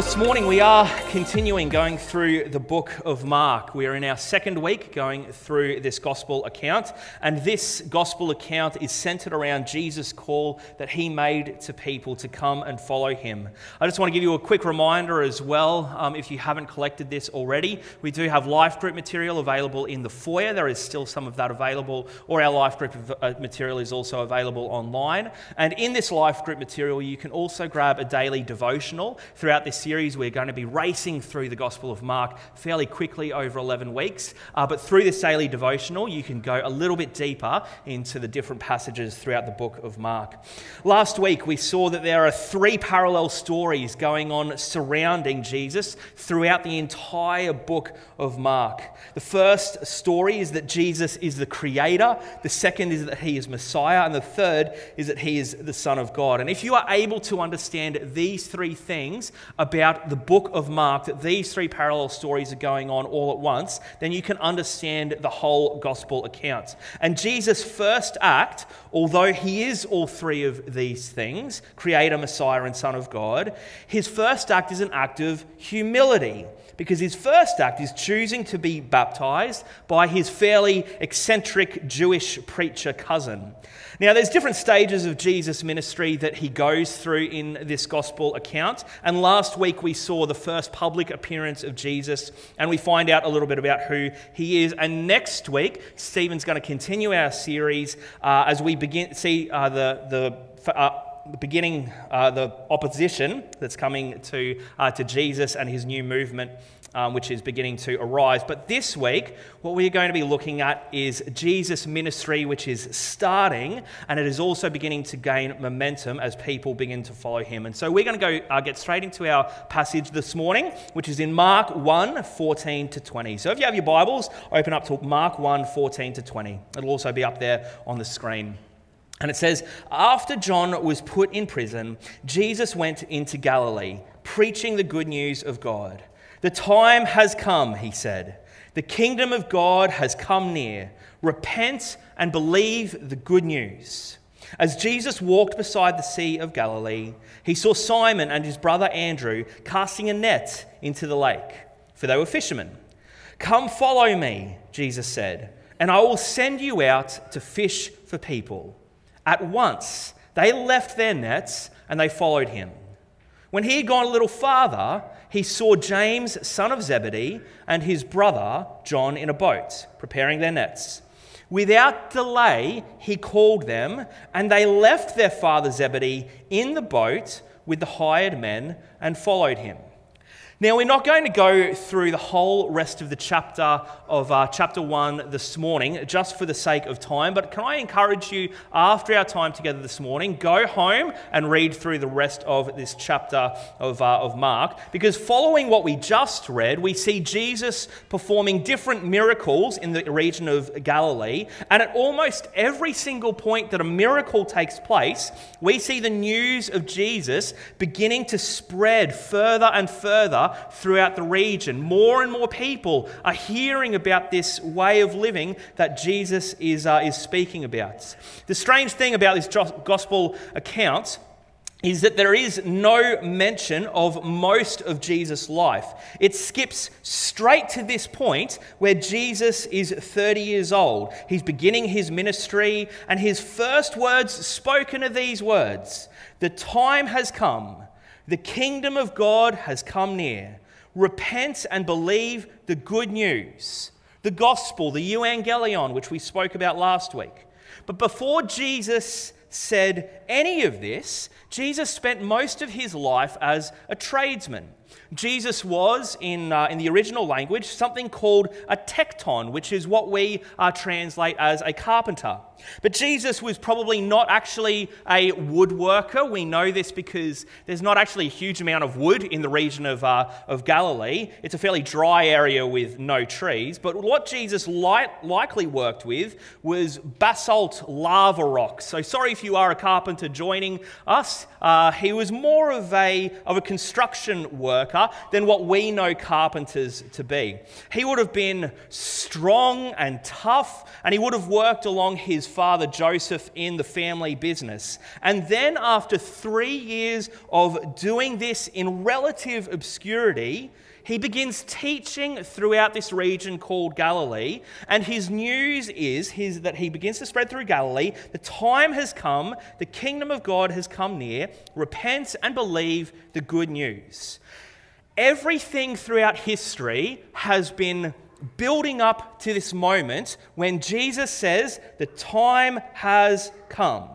this morning we are continuing going through the book of Mark. We are in our second week going through this gospel account, and this gospel account is centered around Jesus' call that he made to people to come and follow him. I just want to give you a quick reminder as well, um, if you haven't collected this already, we do have life group material available in the foyer. There is still some of that available, or our life group uh, material is also available online. And in this life group material, you can also grab a daily devotional throughout this series, we're going to be racing through the Gospel of Mark fairly quickly over 11 weeks. Uh, but through this daily devotional, you can go a little bit deeper into the different passages throughout the book of Mark. Last week, we saw that there are three parallel stories going on surrounding Jesus throughout the entire book of Mark. The first story is that Jesus is the creator, the second is that he is Messiah, and the third is that he is the Son of God. And if you are able to understand these three things, about the book of Mark, that these three parallel stories are going on all at once, then you can understand the whole gospel account. And Jesus' first act, although he is all three of these things creator, Messiah, and Son of God his first act is an act of humility because his first act is choosing to be baptized by his fairly eccentric Jewish preacher cousin. Now, there's different stages of Jesus' ministry that he goes through in this gospel account. And last week we saw the first public appearance of Jesus, and we find out a little bit about who he is. And next week, Stephen's going to continue our series uh, as we begin see uh, the the. Uh, beginning uh, the opposition that's coming to, uh, to Jesus and his new movement um, which is beginning to arise. But this week, what we're going to be looking at is Jesus' ministry, which is starting, and it is also beginning to gain momentum as people begin to follow him. And so we're going to go uh, get straight into our passage this morning, which is in Mark 1 14 to 20. So if you have your Bibles, open up to Mark 1 14 to 20. It'll also be up there on the screen. And it says, After John was put in prison, Jesus went into Galilee, preaching the good news of God. The time has come, he said. The kingdom of God has come near. Repent and believe the good news. As Jesus walked beside the Sea of Galilee, he saw Simon and his brother Andrew casting a net into the lake, for they were fishermen. Come follow me, Jesus said, and I will send you out to fish for people. At once, they left their nets and they followed him. When he had gone a little farther, he saw James, son of Zebedee, and his brother John in a boat, preparing their nets. Without delay, he called them, and they left their father Zebedee in the boat with the hired men and followed him. Now, we're not going to go through the whole rest of the chapter of uh, chapter 1 this morning, just for the sake of time, but can I encourage you, after our time together this morning, go home and read through the rest of this chapter of, uh, of Mark, because following what we just read, we see Jesus performing different miracles in the region of Galilee, and at almost every single point that a miracle takes place, we see the news of Jesus beginning to spread further and further throughout the region. More and more people are hearing about this way of living that Jesus is, uh, is speaking about. The strange thing about this gospel account is that there is no mention of most of Jesus' life. It skips straight to this point where Jesus is 30 years old. He's beginning his ministry, and his first words spoken are these words The time has come the kingdom of God has come near. Repent and believe the good news, the gospel, the evangelion, which we spoke about last week. But before Jesus said any of this, Jesus spent most of his life as a tradesman. Jesus was, in, uh, in the original language, something called a tekton, which is what we uh, translate as a carpenter. But Jesus was probably not actually a woodworker. We know this because there's not actually a huge amount of wood in the region of, uh, of Galilee. It's a fairly dry area with no trees. But what Jesus light, likely worked with was basalt lava rocks. So, sorry if you are a carpenter joining us. Uh, he was more of a, of a construction worker than what we know carpenters to be. He would have been strong and tough, and he would have worked along his father Joseph in the family business. And then, after three years of doing this in relative obscurity, he begins teaching throughout this region called Galilee, and his news is his, that he begins to spread through Galilee. The time has come, the kingdom of God has come near. Repent and believe the good news. Everything throughout history has been building up to this moment when Jesus says, The time has come.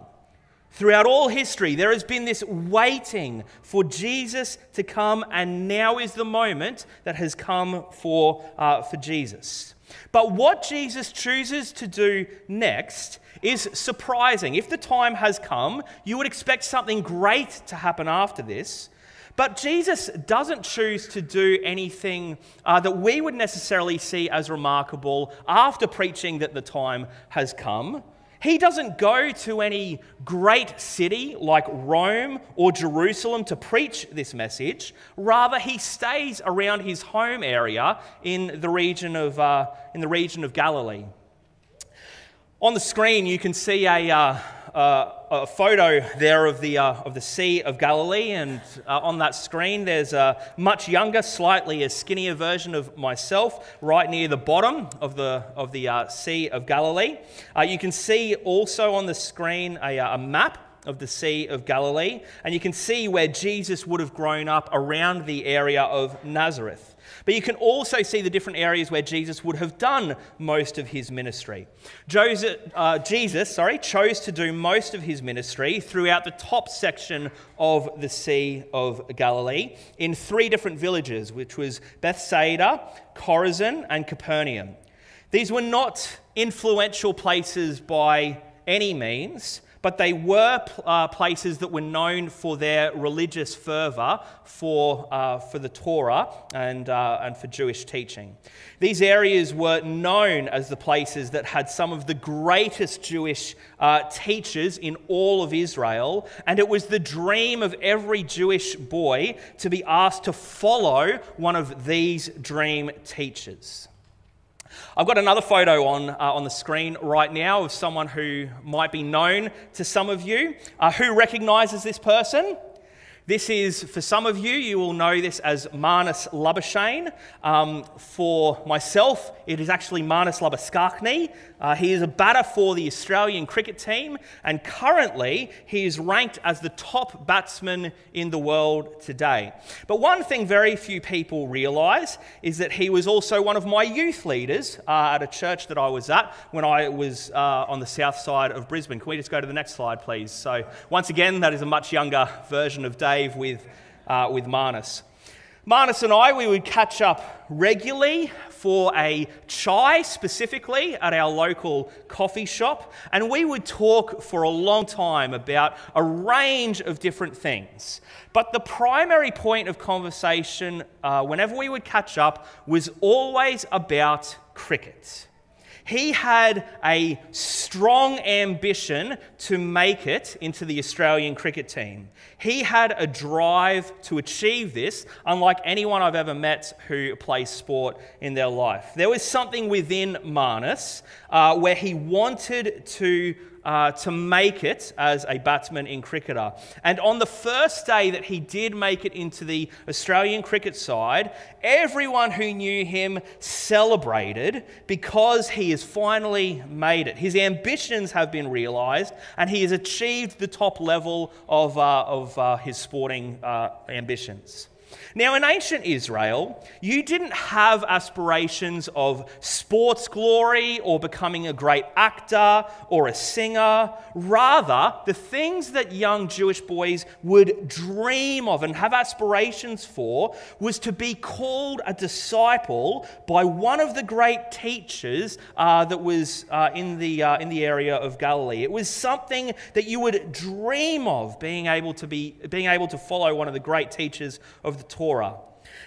Throughout all history, there has been this waiting for Jesus to come, and now is the moment that has come for, uh, for Jesus. But what Jesus chooses to do next is surprising. If the time has come, you would expect something great to happen after this. But Jesus doesn't choose to do anything uh, that we would necessarily see as remarkable after preaching that the time has come. He doesn't go to any great city like Rome or Jerusalem to preach this message. Rather, he stays around his home area in the region of, uh, in the region of Galilee. On the screen, you can see a, uh, uh, a photo there of the, uh, of the Sea of Galilee, and uh, on that screen there's a much younger, slightly a skinnier version of myself right near the bottom of the, of the uh, Sea of Galilee. Uh, you can see also on the screen a, uh, a map of the Sea of Galilee, and you can see where Jesus would have grown up around the area of Nazareth. But you can also see the different areas where Jesus would have done most of his ministry. Joseph, uh, Jesus sorry, chose to do most of his ministry throughout the top section of the Sea of Galilee in three different villages, which was Bethsaida, Chorazin, and Capernaum. These were not influential places by any means, but they were uh, places that were known for their religious fervour for, uh, for the Torah and, uh, and for Jewish teaching. These areas were known as the places that had some of the greatest Jewish uh, teachers in all of Israel, and it was the dream of every Jewish boy to be asked to follow one of these dream teachers. I've got another photo on, uh, on the screen right now of someone who might be known to some of you. Uh, who recognizes this person? This is, for some of you, you will know this as Marnus Labuschagne. Um, for myself, it is actually Marnus Labuschagne. Uh, he is a batter for the Australian cricket team, and currently he is ranked as the top batsman in the world today. But one thing very few people realise is that he was also one of my youth leaders uh, at a church that I was at when I was uh, on the south side of Brisbane. Can we just go to the next slide, please? So, once again, that is a much younger version of Dave With, uh, with Marnus. Marnus and I, we would catch up regularly for a chai specifically at our local coffee shop, and we would talk for a long time about a range of different things. But the primary point of conversation, uh, whenever we would catch up, was always about cricket. He had a strong ambition to make it into the Australian cricket team. He had a drive to achieve this, unlike anyone I've ever met who plays sport in their life. There was something within Marnus uh, where he wanted to uh, to make it as a batsman in cricketer. And on the first day that he did make it into the Australian cricket side, everyone who knew him celebrated because he has finally made it. His ambitions have been realised and he has achieved the top level of, uh, of uh, his sporting uh, ambitions. Now, in ancient Israel, you didn't have aspirations of sports glory or becoming a great actor or a singer. Rather, the things that young Jewish boys would dream of and have aspirations for was to be called a disciple by one of the great teachers uh, that was uh, in, the, uh, in the area of Galilee. It was something that you would dream of being able to, be, being able to follow one of the great teachers of the Torah.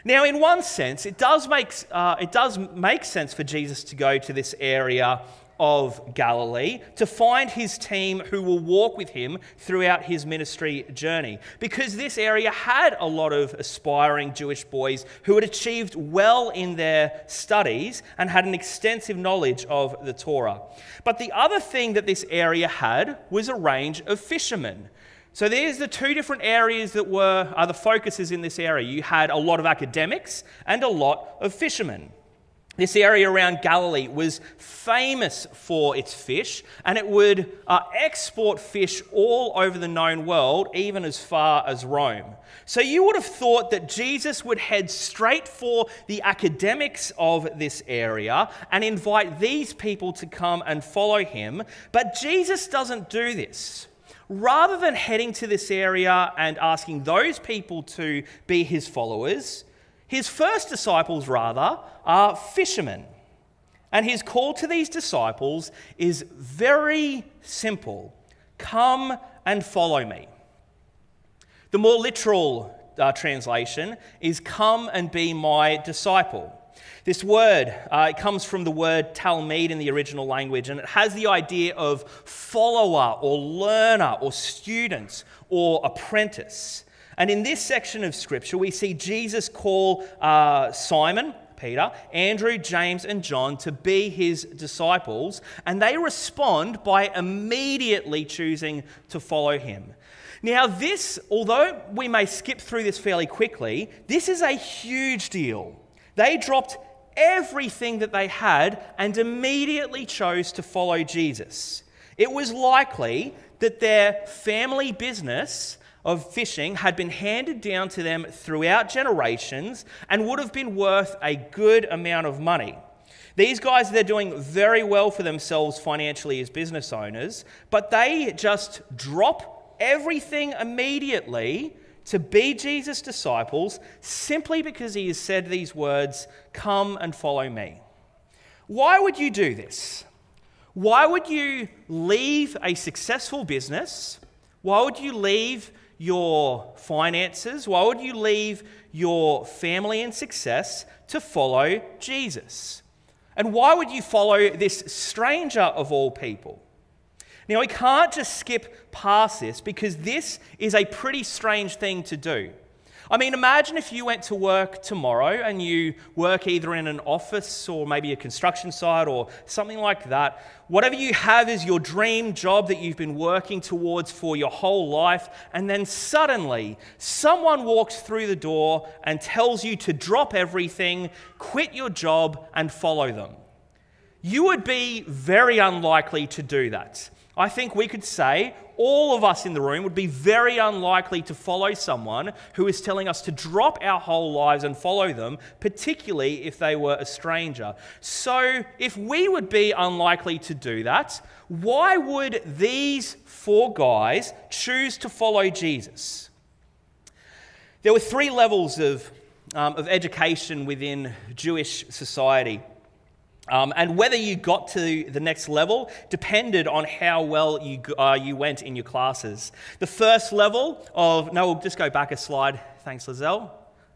Now, in one sense, it does, make, uh, it does make sense for Jesus to go to this area of Galilee to find his team who will walk with him throughout his ministry journey. Because this area had a lot of aspiring Jewish boys who had achieved well in their studies and had an extensive knowledge of the Torah. But the other thing that this area had was a range of fishermen. So there's the two different areas that were are the focuses in this area. You had a lot of academics and a lot of fishermen. This area around Galilee was famous for its fish, and it would uh, export fish all over the known world, even as far as Rome. So you would have thought that Jesus would head straight for the academics of this area and invite these people to come and follow him. But Jesus doesn't do this. Rather than heading to this area and asking those people to be his followers, his first disciples, rather, are fishermen. And his call to these disciples is very simple come and follow me. The more literal uh, translation is come and be my disciple. This word uh, it comes from the word talmid in the original language, and it has the idea of follower or learner or student or apprentice. And in this section of Scripture, we see Jesus call uh, Simon, Peter, Andrew, James, and John to be his disciples, and they respond by immediately choosing to follow him. Now, this, although we may skip through this fairly quickly, this is a huge deal. They dropped everything that they had and immediately chose to follow Jesus. It was likely that their family business of fishing had been handed down to them throughout generations and would have been worth a good amount of money. These guys, they're doing very well for themselves financially as business owners, but they just drop everything immediately to be Jesus' disciples simply because he has said these words Come and follow me. Why would you do this? Why would you leave a successful business? Why would you leave your finances? Why would you leave your family and success to follow Jesus? And why would you follow this stranger of all people? Now, we can't just skip past this because this is a pretty strange thing to do. I mean, imagine if you went to work tomorrow and you work either in an office or maybe a construction site or something like that. Whatever you have is your dream job that you've been working towards for your whole life, and then suddenly someone walks through the door and tells you to drop everything, quit your job, and follow them. You would be very unlikely to do that. I think we could say all of us in the room would be very unlikely to follow someone who is telling us to drop our whole lives and follow them, particularly if they were a stranger. So, if we would be unlikely to do that, why would these four guys choose to follow Jesus? There were three levels of, um, of education within Jewish society. Um, and whether you got to the next level depended on how well you, uh, you went in your classes. The first level of, no, we'll just go back a slide. Thanks, Lizelle.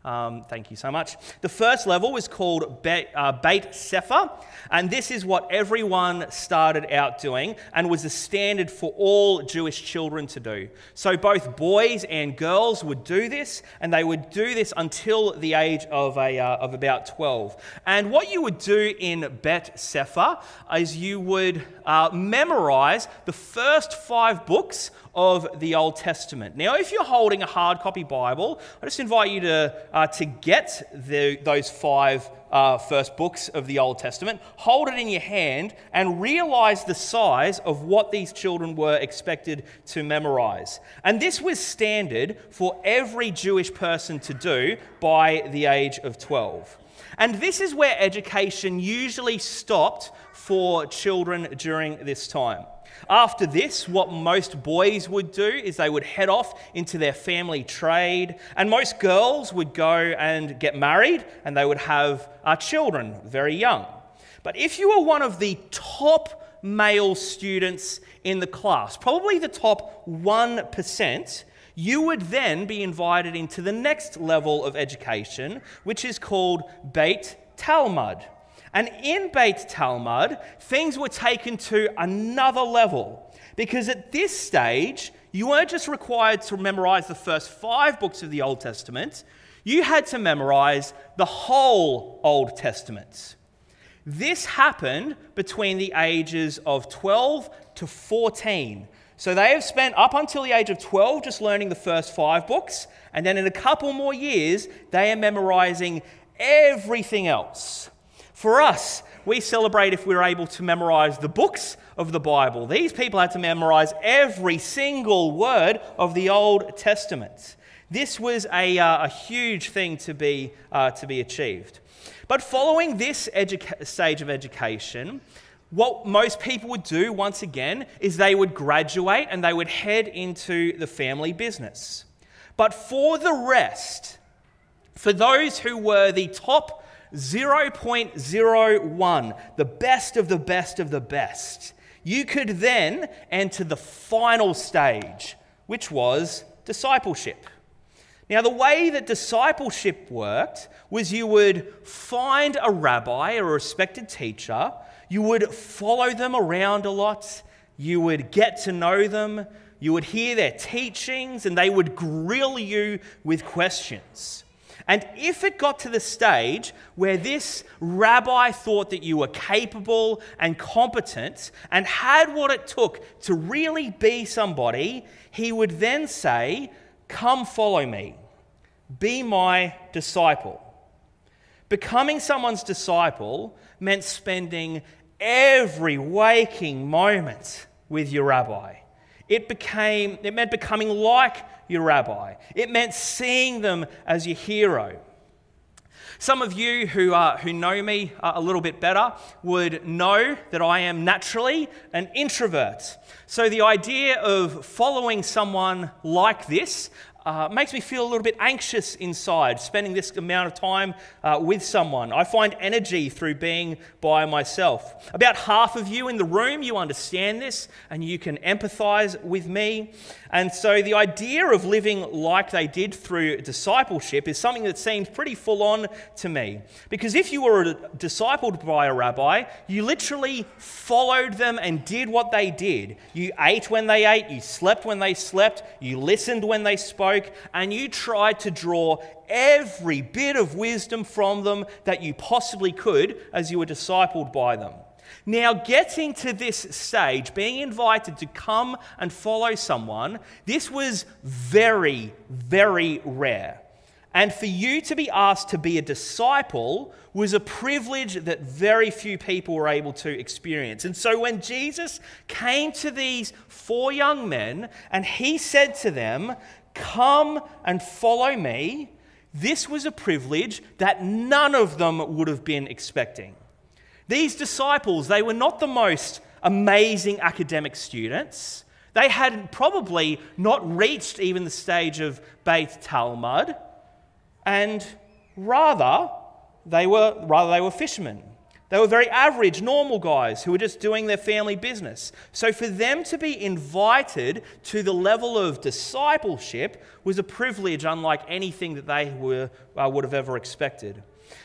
Um, thank you so much. The first level was called Beit, uh, Beit Sefer, and this is what everyone started out doing and was the standard for all Jewish children to do. So both boys and girls would do this, and they would do this until the age of, a, uh, of about 12. And what you would do in Beit Sefer is you would uh, memorize the first five books of the Old Testament. Now, if you're holding a hard copy Bible, I just invite you to, uh, to get the, those five uh, first books of the Old Testament, hold it in your hand, and realize the size of what these children were expected to memorize. And this was standard for every Jewish person to do by the age of 12. And this is where education usually stopped for children during this time. After this, what most boys would do is they would head off into their family trade, and most girls would go and get married and they would have uh, children very young. But if you were one of the top male students in the class, probably the top 1%, you would then be invited into the next level of education, which is called Beit Talmud. And in Beit Talmud, things were taken to another level because at this stage, you weren't just required to memorize the first five books of the Old Testament, you had to memorize the whole Old Testament. This happened between the ages of 12 to 14. So they have spent up until the age of 12 just learning the first five books, and then in a couple more years, they are memorizing everything else. For us, we celebrate if we're able to memorize the books of the Bible. These people had to memorize every single word of the Old Testament. This was a, uh, a huge thing to be, uh, to be achieved. But following this educa- stage of education, what most people would do once again is they would graduate and they would head into the family business. But for the rest, for those who were the top 0.01, the best of the best of the best, you could then enter the final stage, which was discipleship. Now, the way that discipleship worked was you would find a rabbi or a respected teacher, you would follow them around a lot, you would get to know them, you would hear their teachings, and they would grill you with questions. And if it got to the stage where this rabbi thought that you were capable and competent and had what it took to really be somebody, he would then say, Come follow me, be my disciple. Becoming someone's disciple meant spending every waking moment with your rabbi. It, became, it meant becoming like your rabbi. It meant seeing them as your hero. Some of you who, uh, who know me uh, a little bit better would know that I am naturally an introvert. So the idea of following someone like this uh, makes me feel a little bit anxious inside, spending this amount of time uh, with someone. I find energy through being by myself. About half of you in the room, you understand this and you can empathize with me. And so the idea of living like they did through discipleship is something that seems pretty full on to me. Because if you were discipled by a rabbi, you literally followed them and did what they did. You ate when they ate, you slept when they slept, you listened when they spoke, and you tried to draw every bit of wisdom from them that you possibly could as you were discipled by them. Now, getting to this stage, being invited to come and follow someone, this was very, very rare. And for you to be asked to be a disciple was a privilege that very few people were able to experience. And so when Jesus came to these four young men and he said to them, Come and follow me, this was a privilege that none of them would have been expecting. These disciples, they were not the most amazing academic students. They had probably not reached even the stage of Beit Talmud, and rather they were rather they were fishermen. They were very average, normal guys who were just doing their family business. So for them to be invited to the level of discipleship was a privilege unlike anything that they were, uh, would have ever expected.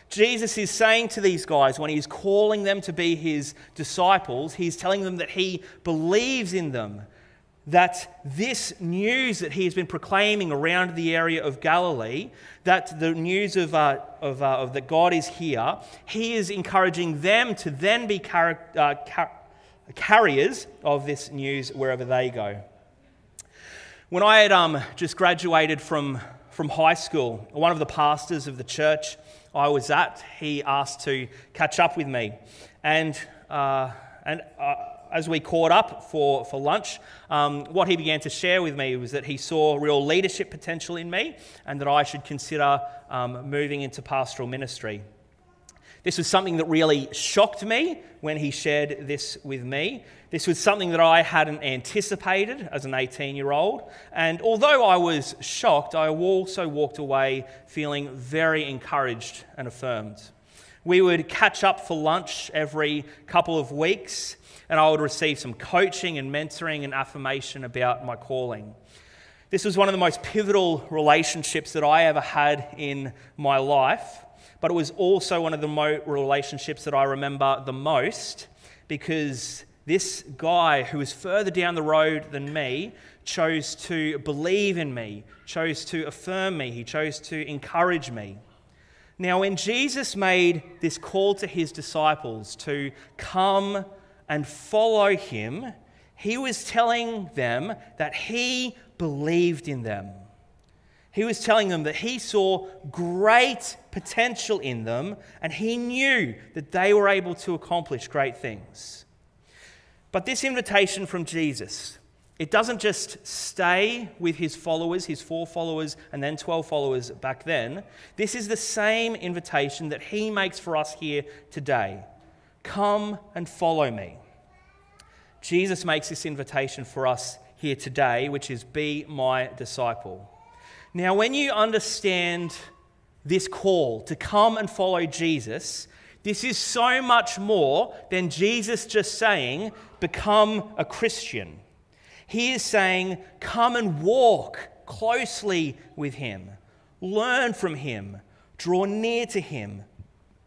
Jesus is saying to these guys when he's calling them to be his disciples, he's telling them that he believes in them, that this news that he has been proclaiming around the area of Galilee, that the news of, uh, of, uh, of that God is here, he is encouraging them to then be car- uh, car- carriers of this news wherever they go. When I had um, just graduated from, from high school, one of the pastors of the church I was at, he asked to catch up with me. And, uh, and uh, as we caught up for, for lunch, um, what he began to share with me was that he saw real leadership potential in me and that I should consider um, moving into pastoral ministry. This was something that really shocked me when he shared this with me. This was something that I hadn't anticipated as an 18 year old. And although I was shocked, I also walked away feeling very encouraged and affirmed. We would catch up for lunch every couple of weeks, and I would receive some coaching and mentoring and affirmation about my calling. This was one of the most pivotal relationships that I ever had in my life but it was also one of the mo- relationships that I remember the most because this guy who was further down the road than me chose to believe in me, chose to affirm me, he chose to encourage me. Now, when Jesus made this call to his disciples to come and follow him, he was telling them that he believed in them. He was telling them that he saw great potential in them and he knew that they were able to accomplish great things. But this invitation from Jesus, it doesn't just stay with his followers, his four followers, and then 12 followers back then. This is the same invitation that he makes for us here today Come and follow me. Jesus makes this invitation for us here today, which is be my disciple. Now, when you understand this call to come and follow Jesus, this is so much more than Jesus just saying, become a Christian. He is saying, come and walk closely with Him, learn from Him, draw near to Him,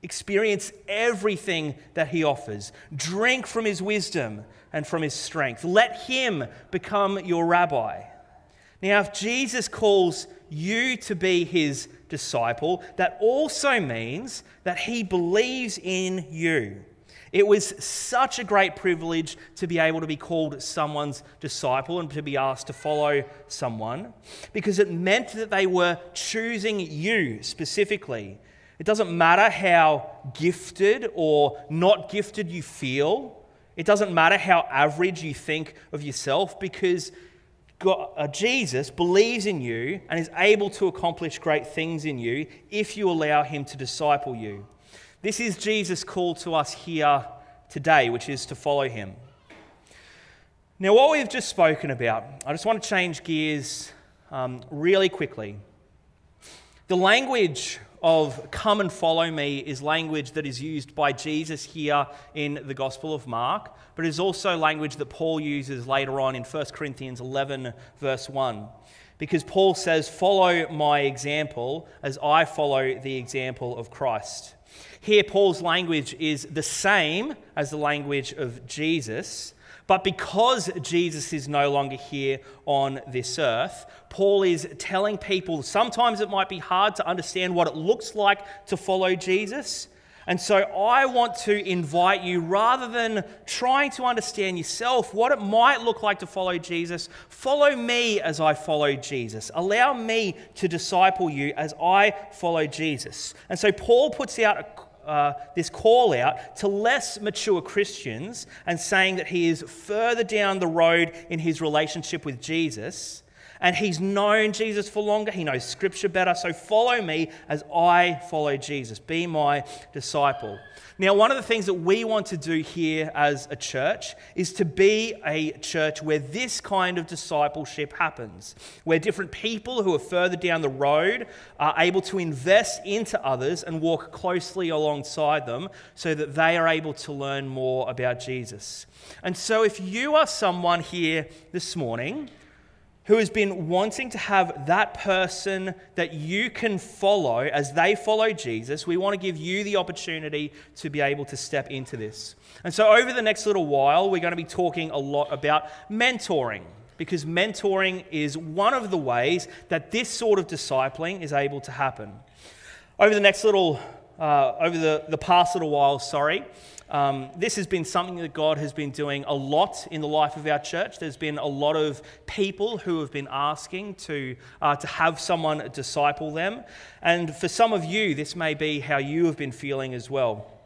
experience everything that He offers, drink from His wisdom and from His strength. Let Him become your rabbi. Now, if Jesus calls you to be his disciple, that also means that he believes in you. It was such a great privilege to be able to be called someone's disciple and to be asked to follow someone because it meant that they were choosing you specifically. It doesn't matter how gifted or not gifted you feel, it doesn't matter how average you think of yourself because God, uh, Jesus believes in you and is able to accomplish great things in you if you allow him to disciple you. This is Jesus' call to us here today, which is to follow him. Now, what we've just spoken about, I just want to change gears um, really quickly. The language of come and follow me is language that is used by Jesus here in the Gospel of Mark, but is also language that Paul uses later on in 1 Corinthians 11, verse 1. Because Paul says, Follow my example as I follow the example of Christ. Here, Paul's language is the same as the language of Jesus, but because Jesus is no longer here on this earth, Paul is telling people sometimes it might be hard to understand what it looks like to follow Jesus. And so I want to invite you, rather than trying to understand yourself what it might look like to follow Jesus, follow me as I follow Jesus. Allow me to disciple you as I follow Jesus. And so Paul puts out a uh, this call out to less mature Christians and saying that he is further down the road in his relationship with Jesus and he's known Jesus for longer. He knows scripture better. So follow me as I follow Jesus. Be my disciple. Now, one of the things that we want to do here as a church is to be a church where this kind of discipleship happens, where different people who are further down the road are able to invest into others and walk closely alongside them so that they are able to learn more about Jesus. And so, if you are someone here this morning, who has been wanting to have that person that you can follow as they follow Jesus, we want to give you the opportunity to be able to step into this. And so, over the next little while, we're going to be talking a lot about mentoring because mentoring is one of the ways that this sort of discipling is able to happen. Over the next little, uh, over the, the past little while, sorry, um, this has been something that God has been doing a lot in the life of our church. There's been a lot of people who have been asking to, uh, to have someone disciple them. And for some of you, this may be how you have been feeling as well.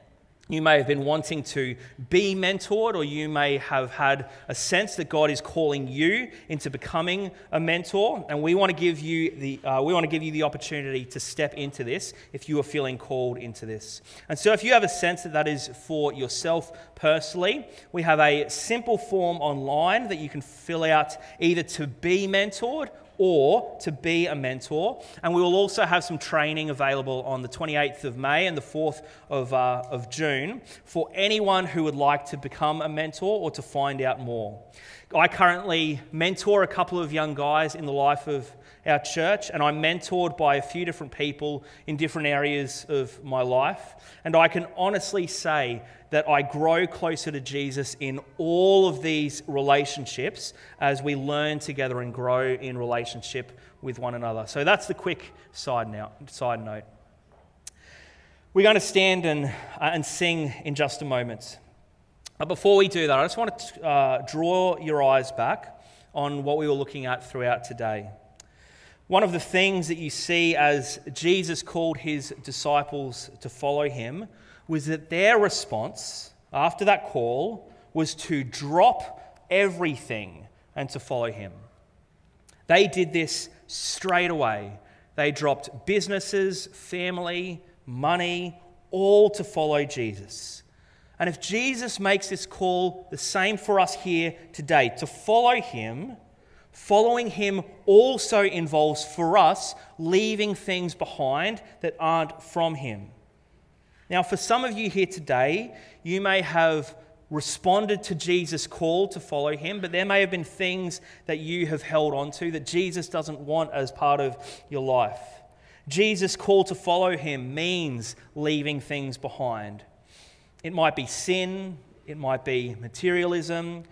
You may have been wanting to be mentored, or you may have had a sense that God is calling you into becoming a mentor. And we want to give you the, uh, we want to give you the opportunity to step into this if you are feeling called into this. And so, if you have a sense that that is for yourself personally, we have a simple form online that you can fill out either to be mentored or to be a mentor. And we will also have some training available on the 28th of May and the 4th of, uh, of June for anyone who would like to become a mentor or to find out more. I currently mentor a couple of young guys in the life of our church, and I'm mentored by a few different people in different areas of my life. And I can honestly say that I grow closer to Jesus in all of these relationships as we learn together and grow in relationship with one another. So that's the quick side note. Side note. We're going to stand and, uh, and sing in just a moment. But before we do that, I just want to uh, draw your eyes back on what we were looking at throughout today. One of the things that you see as Jesus called his disciples to follow him was that their response after that call was to drop everything and to follow him. They did this straight away. They dropped businesses, family, money, all to follow Jesus. And if Jesus makes this call the same for us here today, to follow him, Following him also involves for us leaving things behind that aren't from him. Now, for some of you here today, you may have responded to Jesus' call to follow him, but there may have been things that you have held on to that Jesus doesn't want as part of your life. Jesus' call to follow him means leaving things behind. It might be sin, it might be materialism,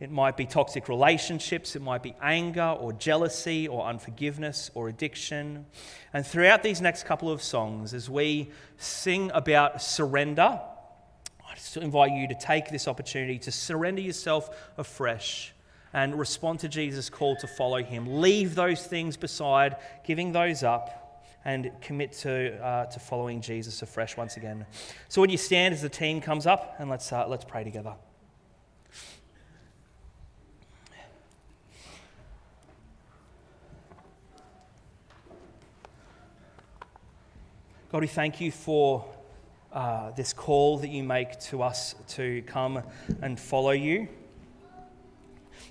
it might be toxic relationships, it might be anger or jealousy or unforgiveness or addiction. And throughout these next couple of songs, as we sing about surrender, I just invite you to take this opportunity to surrender yourself afresh and respond to Jesus' call to follow him. Leave those things beside, giving those up, and commit to, uh, to following Jesus afresh once again. So, would you stand as the team comes up and let's, uh, let's pray together. God, we thank you for uh, this call that you make to us to come and follow you.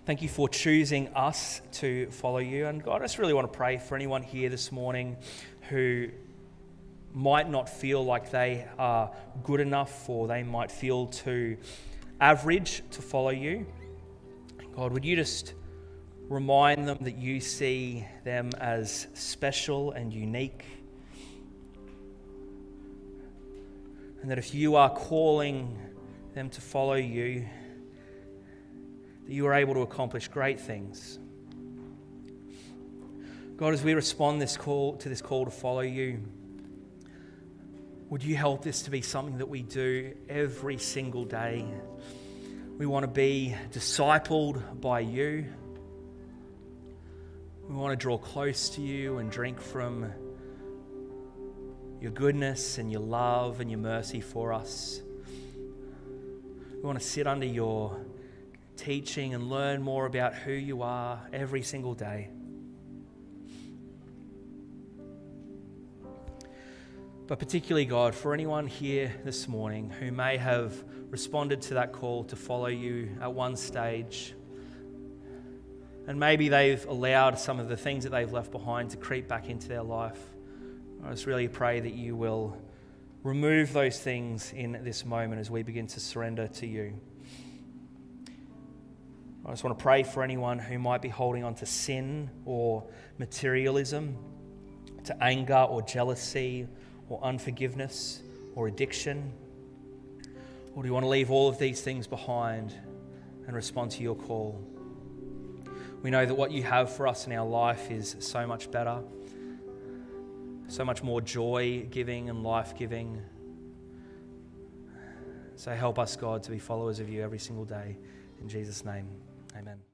Thank you for choosing us to follow you. And God, I just really want to pray for anyone here this morning who might not feel like they are good enough or they might feel too average to follow you. God, would you just remind them that you see them as special and unique? And that if you are calling them to follow you, that you are able to accomplish great things. God, as we respond this call to this call to follow you, would you help this to be something that we do every single day? We want to be discipled by you. We want to draw close to you and drink from your goodness and your love and your mercy for us. We want to sit under your teaching and learn more about who you are every single day. But particularly, God, for anyone here this morning who may have responded to that call to follow you at one stage, and maybe they've allowed some of the things that they've left behind to creep back into their life. I just really pray that you will remove those things in this moment as we begin to surrender to you. I just want to pray for anyone who might be holding on to sin or materialism, to anger or jealousy or unforgiveness or addiction. Or do you want to leave all of these things behind and respond to your call? We know that what you have for us in our life is so much better so much more joy giving and life giving. So help us, God, to be followers of you every single day. In Jesus' name, amen.